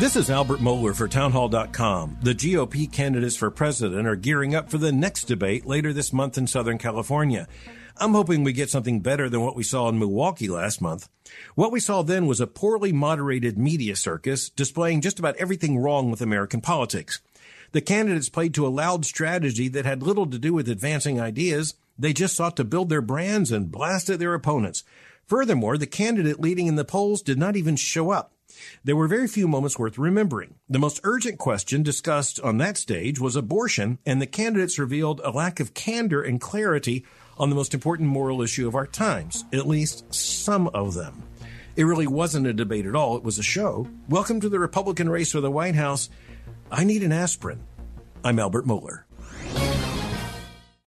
This is Albert Mohler for Townhall.com. The GOP candidates for president are gearing up for the next debate later this month in Southern California. I'm hoping we get something better than what we saw in Milwaukee last month. What we saw then was a poorly moderated media circus displaying just about everything wrong with American politics. The candidates played to a loud strategy that had little to do with advancing ideas. They just sought to build their brands and blast at their opponents. Furthermore, the candidate leading in the polls did not even show up. There were very few moments worth remembering. The most urgent question discussed on that stage was abortion, and the candidates revealed a lack of candor and clarity on the most important moral issue of our times, at least some of them. It really wasn't a debate at all, it was a show. Welcome to the Republican race for the White House. I need an aspirin. I'm Albert Mohler.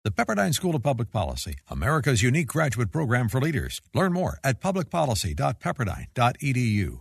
The Pepperdine School of Public Policy, America's unique graduate program for leaders. Learn more at publicpolicy.pepperdine.edu.